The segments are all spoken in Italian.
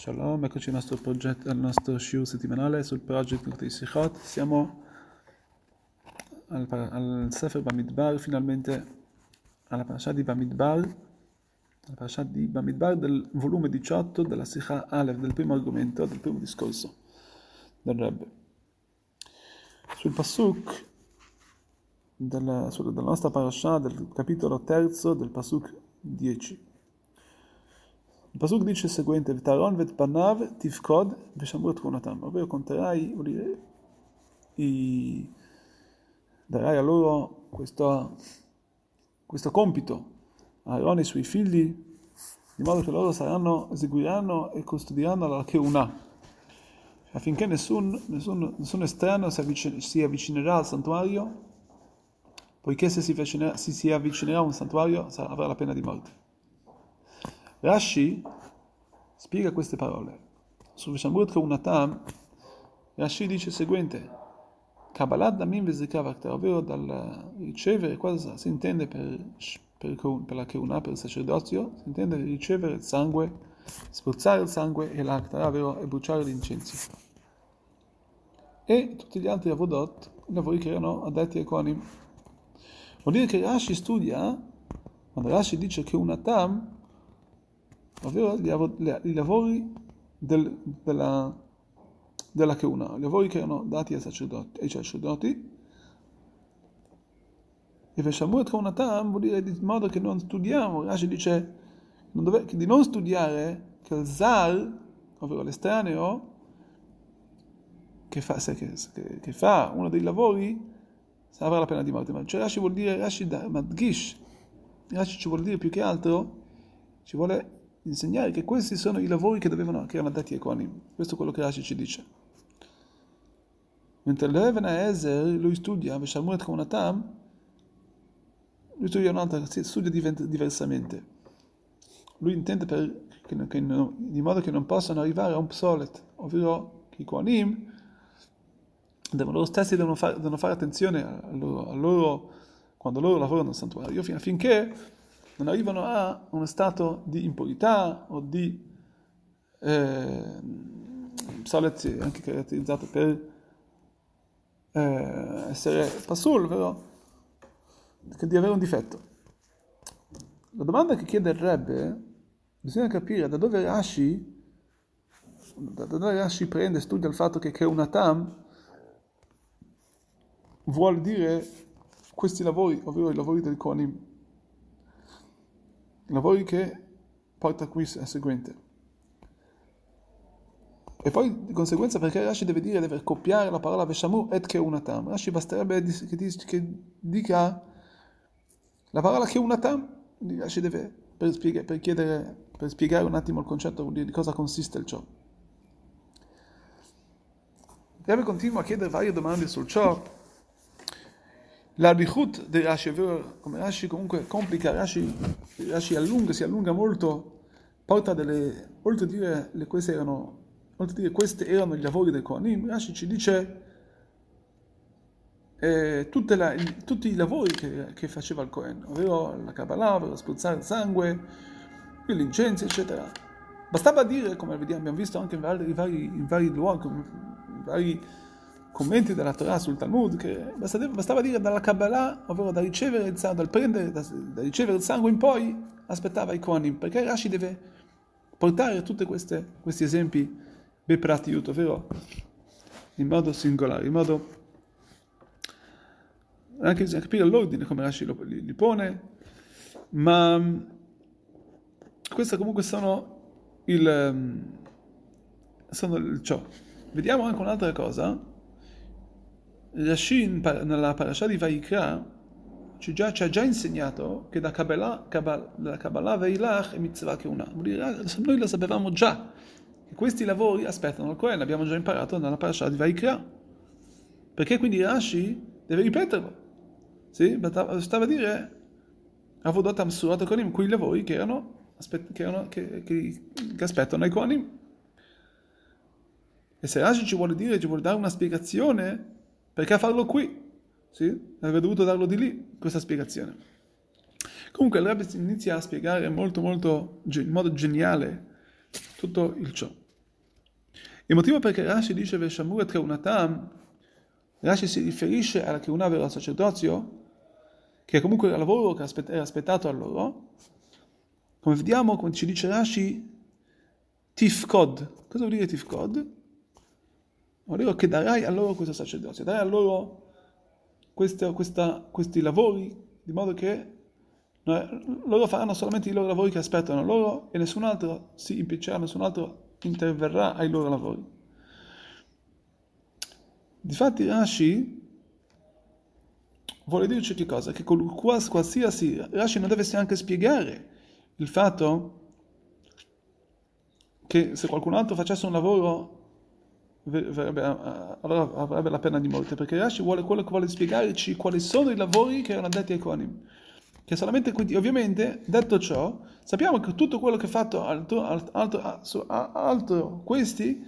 Shalom, eccoci al nostro progetto, al nostro shiur settimanale sul project di Sichot. Siamo al, al Sefer Bamidbar, finalmente alla parasha di Bamidbar, alla parasha di Bamidbar del volume 18 della Sikha Aleph, del primo argomento, del primo discorso del Rebbe. Sul Pasuk della, della nostra parasha del capitolo terzo del Pasuk 10. Il Pasuk dice il seguente, V'taron vet panav tivkod v'shamrut kunatam, ovvero conterai, i, darai a loro questo, questo compito, Aaron e ai suoi figli, di modo che loro saranno, eseguiranno e custodiranno la Keunah, affinché nessun, nessun, nessun estraneo si, avvicin, si, avvicinerà al santuario, poiché se si, si avvicinerà a un santuario avrà la pena di morte. Rashi spiega queste parole. Su Vishamrut Kaunatam, Rashi dice il seguente: Kabbalat Damim Vezikavakta, ovvero dal ricevere, cosa si intende per, per, per la Keuna, per il sacerdozio? Si intende ricevere il sangue, spruzzare il sangue e l'Akta, ovvero e bruciare l'incenso. E tutti gli altri avodot, i lavori che erano addetti ai Kohanim. Vuol dire che Rashi studia, quando Rashi dice che una tam, ovvero i lavori del, della, della Keuna, i lavori che erano dati ai sacerdoti, ai sacerdoti e Veshamut Kaunatam vuol dire di modo che non studiamo, Rashi dice non dove, di non studiare che il Zar, ovvero l'estraneo, che fa, che, che fa uno dei lavori, avrà la pena di morte. Ma cioè Rashi vuol dire, Rashi da Madgish, Rashi ci vuol dire più che altro, ci vuole insegnare che questi sono i lavori che, dovevano, che erano dati ai Kohanim. Questo è quello che Rashi ci dice. Mentre l'Even Ezer, lui studia, Veshamuret Kaunatam, lui studia un'altra, studia diversamente. Lui intende per, che, che, di modo che non possano arrivare a un psolet, ovvero che i Kohanim devono, loro stessi devono fare, devono fare attenzione a loro, a loro, quando loro lavorano nel santuario, affinché non arrivano a uno stato di impurità o di eh, solezzi, anche caratterizzato per eh, essere pasul, però di avere un difetto. La domanda che chiede il Rebbe, bisogna capire da dove Rashi, da dove Rashi prende, studia il fatto che Keunatam vuol dire questi lavori, ovvero i lavori del Kohanim lavori che porta qui a seguente. E poi di conseguenza perché Rashi deve dire, deve copiare la parola Veshamu et Keunatam. Rashi basterebbe che, dica, che dica la parola Keunatam, Rashi deve, per, spiegare, per, chiedere, per spiegare un attimo il concetto di cosa consiste il ciò. Rebbe continua a chiedere varie domande sul ciò, L'Arbichut di Rashi, ovvero come Rashi comunque complica, Rashi, Rashi allunga, si allunga molto, porta delle, oltre a dire le, queste erano, oltre a dire questi erano i lavori del Kohanim, Rashi ci dice eh, la, tutti i lavori che, che, faceva il Kohen, ovvero la Kabbalah, ovvero spruzzare il sangue, l'incenso, eccetera. Bastava dire, come abbiamo visto anche in vari, in vari luoghi, in vari commenti della Torah sul Talmud che bastava dire dalla Kabbalah, ovvero da ricevere il sangue, dal prendere, da, da ricevere il sangue in poi, aspettava i Kohanim, perché Rashi deve portare tutti questi esempi bepratiut, ovvero in modo singolare, in modo anche bisogna capire l'ordine come Rashi li, li pone, ma queste comunque sono il, sono il ciò. Vediamo anche un'altra cosa Rashi nella parasha di Vaikra ci, già, ci ha già insegnato che da Kabbalah, Kabbalah, Kabbalah Veilach è mitzvah che una. Noi lo sapevamo già, che questi lavori aspettano il Kohen, l'abbiamo già imparato nella parasha di Vaikra. Perché quindi Rashi deve ripeterlo. Sì? Stava a dire Avodot Amsurat Kohanim, quei lavori che erano, che, erano che, che, che aspettano i Kohanim. E se Rashi ci vuole dire, ci vuole dare una spiegazione, perché farlo qui? Sì? Avrebbe dovuto darlo di lì, questa spiegazione. Comunque il Rebbe inizia a spiegare molto molto, in modo geniale tutto il ciò. Il motivo perché Rashi dice Veshamuret Keunatam, Rashi si riferisce alla Keuna vero sacerdozio, che è comunque il lavoro che era aspettato a loro, come vediamo, come ci dice Rashi, Tifkod. Cosa vuol dire Tifkod? Dire che darai a loro questo sacerdozio, darai a loro queste, questa, questi lavori, di modo che loro faranno solamente i loro lavori che aspettano loro e nessun altro si impiccerà, nessun altro interverrà ai loro lavori. Difatti Rashi vuole dirci che cosa? Che qualsiasi Rashi non deve neanche spiegare il fatto che se qualcun altro facesse un lavoro allora avrebbe la pena di morte, perché Rashi vuole quello che vuole spiegarci quali sono i lavori che erano addetti ai Kohanim. Che solamente quindi, ovviamente, detto ciò, sappiamo che tutto quello che ha fatto altro, altro, altro questi,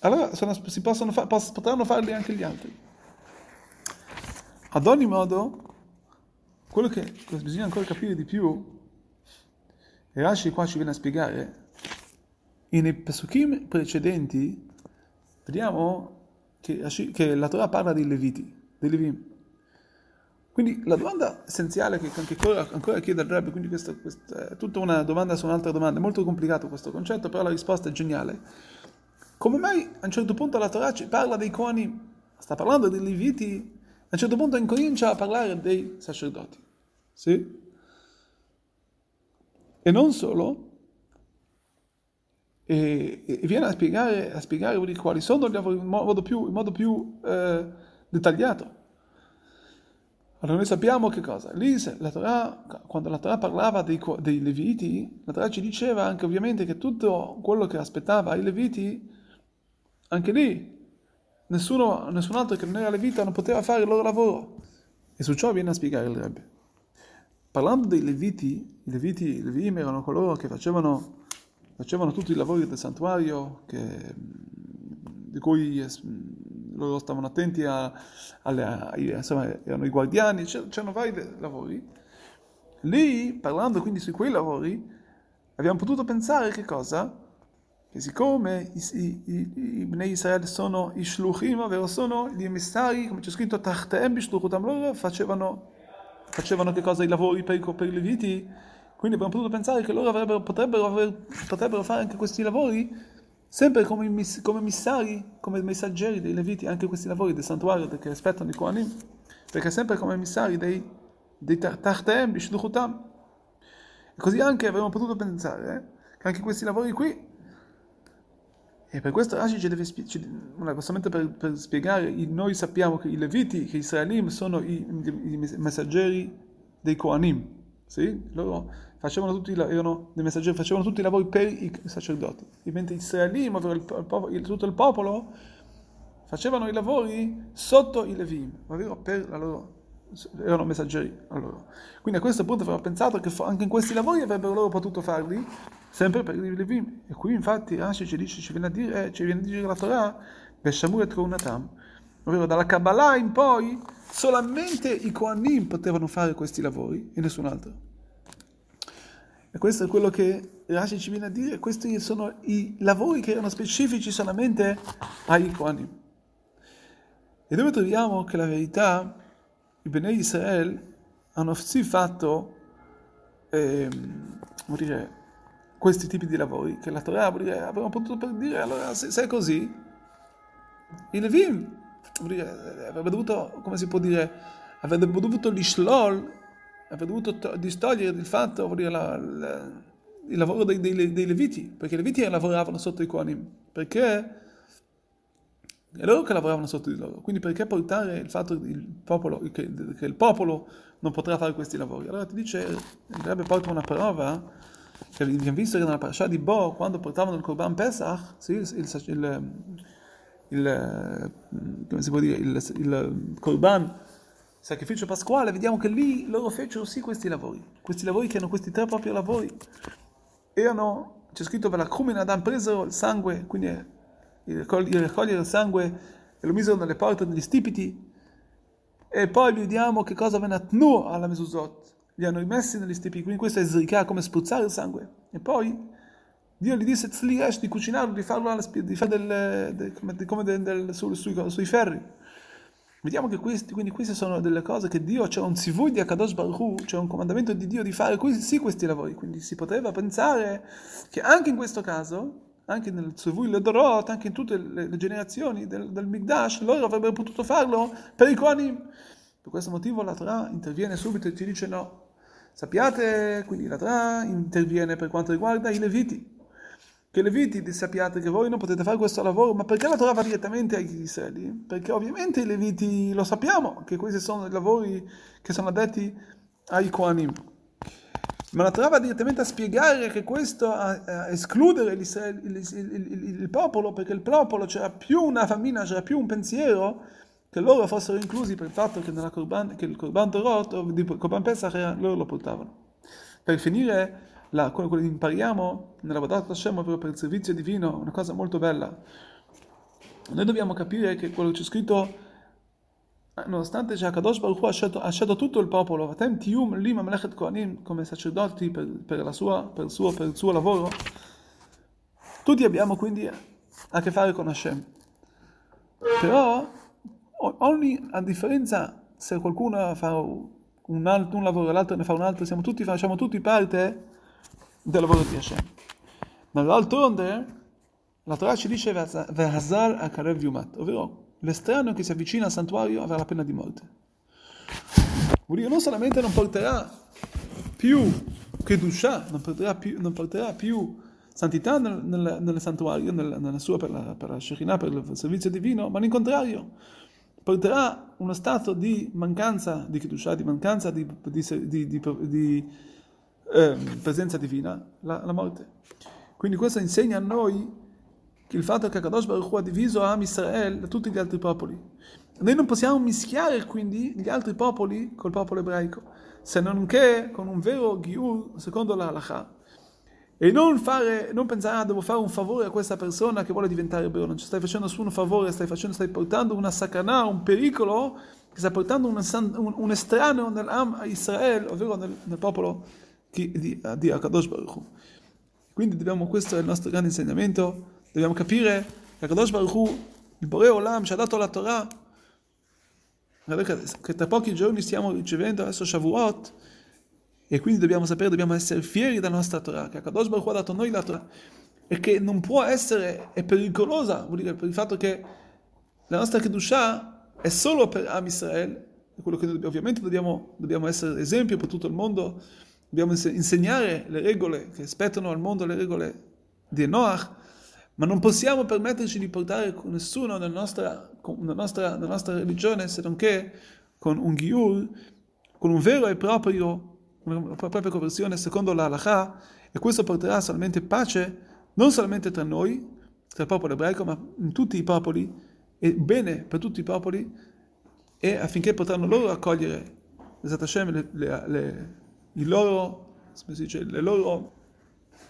allora sono, si possono fa, potranno farli anche gli altri. Ad ogni modo, quello che bisogna ancora capire di più, e Rashi qua ci viene a spiegare, nei Pesukim precedenti, vediamo che, che, la Torah parla dei Leviti, dei Levim. Quindi la domanda essenziale che ancora, ancora chiede al Rebbe, quindi questa, è tutta una domanda su un'altra domanda, è molto complicato questo concetto, però la risposta è geniale. Come mai a un certo punto la Torah ci parla dei Kohanim, sta parlando dei Leviti, a un certo punto incomincia a parlare dei sacerdoti? Sì? E non solo, e, e viene a spiegare, a spiegare quali sono gli lavori in modo più, in modo più eh, dettagliato. Allora noi sappiamo che cosa? Lì la Torah, quando la Torah parlava dei, dei, Leviti, la Torah ci diceva anche ovviamente che tutto quello che aspettava i Leviti, anche lì, nessuno, nessun altro che non era Levita non poteva fare il loro lavoro. E su ciò viene a spiegare il Rebbe. Parlando dei Leviti, i Leviti, i Levim erano coloro che facevano facevano tutti i lavori del santuario che, di cui loro stavano attenti a, alle, insomma, erano i guardiani, c'erano vari lavori. Lì, parlando quindi su quei lavori, abbiamo potuto pensare che cosa? Che siccome i, i, i, i Bnei Israele sono i shluchim, ovvero sono gli emissari, come c'è scritto, loro facevano, facevano che cosa? I lavori per, per i leviti, quindi abbiamo potuto pensare che loro potrebbero, aver, potrebbero, fare anche questi lavori sempre come, come missari, come messaggeri dei Leviti, anche questi lavori del santuario che rispettano i Kohanim, perché sempre come missari dei, dei Tartem, di Shduchutam. E così anche avremmo potuto pensare eh, che anche questi lavori qui e per questo Rashi ci deve spiegare, solamente per, per, spiegare, noi sappiamo che i Leviti, che gli Israelim sono i, i messaggeri dei Kohanim, sì? Loro facevano tutti, erano dei messaggeri, facevano tutti i lavori per i sacerdoti, mentre Israelim, ovvero il, il, tutto il popolo, facevano i lavori sotto i Levim, ovvero per la loro, erano messaggeri a loro. Quindi a questo punto avevano pensato che anche in questi lavori avrebbero loro potuto farli, sempre per i Levim. E qui infatti Rashi ci dice, ci viene a dire, ci viene a dire la Torah, Beshamur et Kounatam, ovvero dalla Kabbalah in poi solamente i Kohanim potevano fare questi lavori e nessun altro. E questo è quello che Rashi ci viene a dire, questi sono i lavori che erano specifici solamente ai Kohanim. E dove troviamo che la verità, i Bnei Israel hanno sì fatto, eh, dire, questi tipi di lavori, che la Torah dire, avevano potuto dire, allora se, se è così, i Levim avrebbe dovuto, come si può dire, avrebbe dovuto l'ishlol avrebbe dovuto distogliere il fatto, dire, la, la, il lavoro dei, dei, dei, Leviti, perché i Leviti lavoravano sotto i Kohanim, perché? È loro che lavoravano sotto di loro, quindi perché portare il fatto il popolo, che, che, il popolo non potrà fare questi lavori? Allora ti dice, il Rebbe porta una prova, che abbiamo visto che nella parasha di Bo, quando portavano il Korban Pesach, sì, il, il, il, come si può dire, il, il Korban sacrificio pasquale, vediamo che lì loro fecero sì questi lavori, questi lavori che erano questi tre propri lavori, erano, c'è scritto per la crumina Adam, presero il sangue, quindi il raccogliere il sangue e lo misero nelle porte degli stipiti, e poi vediamo che cosa venne a tnu alla mesuzot, li hanno rimessi negli stipiti, quindi questo è zrika, come spruzzare il sangue, e poi Dio gli disse Tzliyesh di cucinarlo, di farlo di fare del, del, come, come del, del, su, sui, ferri. Vediamo che questi, quindi queste sono delle cose che Dio, c'è un zivui di Akadosh Baruch c'è un comandamento di Dio di fare questi, sì questi lavori. Quindi si poteva pensare che anche in questo caso, anche nel zivui Ledorot, anche in tutte le, le generazioni del, del Migdash, loro avrebbero potuto farlo per i Kohanim. Per questo motivo la Torah interviene subito e ci dice no. Sappiate, quindi la Torah interviene per quanto riguarda i Leviti che Leviti sappiate che voi non potete fare questo lavoro, ma perché la Torah va direttamente agli Israeli? Perché ovviamente i Leviti lo sappiamo, che questi sono i lavori che sono addetti ai Kohanim. Ma la Torah va direttamente a spiegare che questo, a, a escludere il, il, il, il, popolo, perché il popolo c'era più una famiglia, c'era più un pensiero, che loro fossero inclusi per il fatto che, nella Corban, che il Corban Torot, o di Corban Pesach, loro lo portavano. Per finire, la, quello che impariamo nella Badat Hashem proprio per il servizio divino, una cosa molto bella. Noi dobbiamo capire che quello che c'è scritto, eh, nonostante già Kadosh Baruch Hu ha scelto, ha scelto tutto il popolo, come sacerdoti per, per, sua, per, il suo, per il suo lavoro, tutti abbiamo quindi a che fare con Hashem. Però ogni, a differenza se qualcuno fa un, altro, un lavoro e l'altro ne fa un altro, tutti, facciamo tutti parte del lavoro di Hashem. Ma d'altronde la Torah ci dice Vehazal Akarev Yumat, ovvero l'estraneo che si avvicina al santuario avrà la pena di morte. Vuol dire non solamente non porterà più Kedusha, non porterà più, non porterà più santità nel, nel, nel santuario, nel, nella sua per la, per la Shekinah, per il servizio divino, ma all'incontrario porterà uno stato di mancanza di Kedusha, di mancanza di, di, di, di eh, presenza divina, la, la, morte. Quindi questo insegna a noi che il fatto che Kadosh Baruch Hu ha diviso Am Israel da tutti gli altri popoli. Noi non possiamo mischiare quindi gli altri popoli col popolo ebraico, se non che con un vero Giur secondo la halakha. E non, fare, non pensare, ah, devo fare un favore a questa persona che vuole diventare ebreo, non ci stai facendo nessun favore, stai, facendo, stai portando una sacana, un pericolo, che stai portando un, un, un estraneo nell'Am Israel, ovvero nel, nel popolo di, di Akadosh Baruch. Quindi dobbiamo, questo è il nostro grande insegnamento, dobbiamo capire che Akadosh Baruch il Bore Olam, ci ha dato la Torah, che tra pochi giorni stiamo ricevendo adesso Shavuot, e quindi dobbiamo sapere, dobbiamo essere fieri della nostra Torah, che Akadosh Baruch ha dato noi la Torah, e che non può essere, è pericolosa, vuol dire per il fatto che la nostra Kedusha è solo per Am Israel, quello che ovviamente dobbiamo, dobbiamo essere esempio per tutto il mondo, dobbiamo insegnare le regole che spettano al mondo, le regole di Noach, ma non possiamo permetterci di portare nessuno nella nostra, nella nostra, nella nostra religione se non che con un ghiur, con un vero e proprio, una propria conversione secondo la halakha, e questo porterà solamente pace, non solamente tra noi, tra il popolo ebraico, ma in tutti i popoli, e bene per tutti i popoli, e affinché potranno loro accogliere Hashem, le, le, le loro, dice, le loro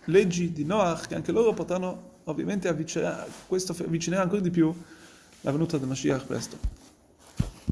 leggi di Noach, che anche loro potranno ovviamente avvicinare, questo avvicinerà ancora di più la venuta del Mashiach presto.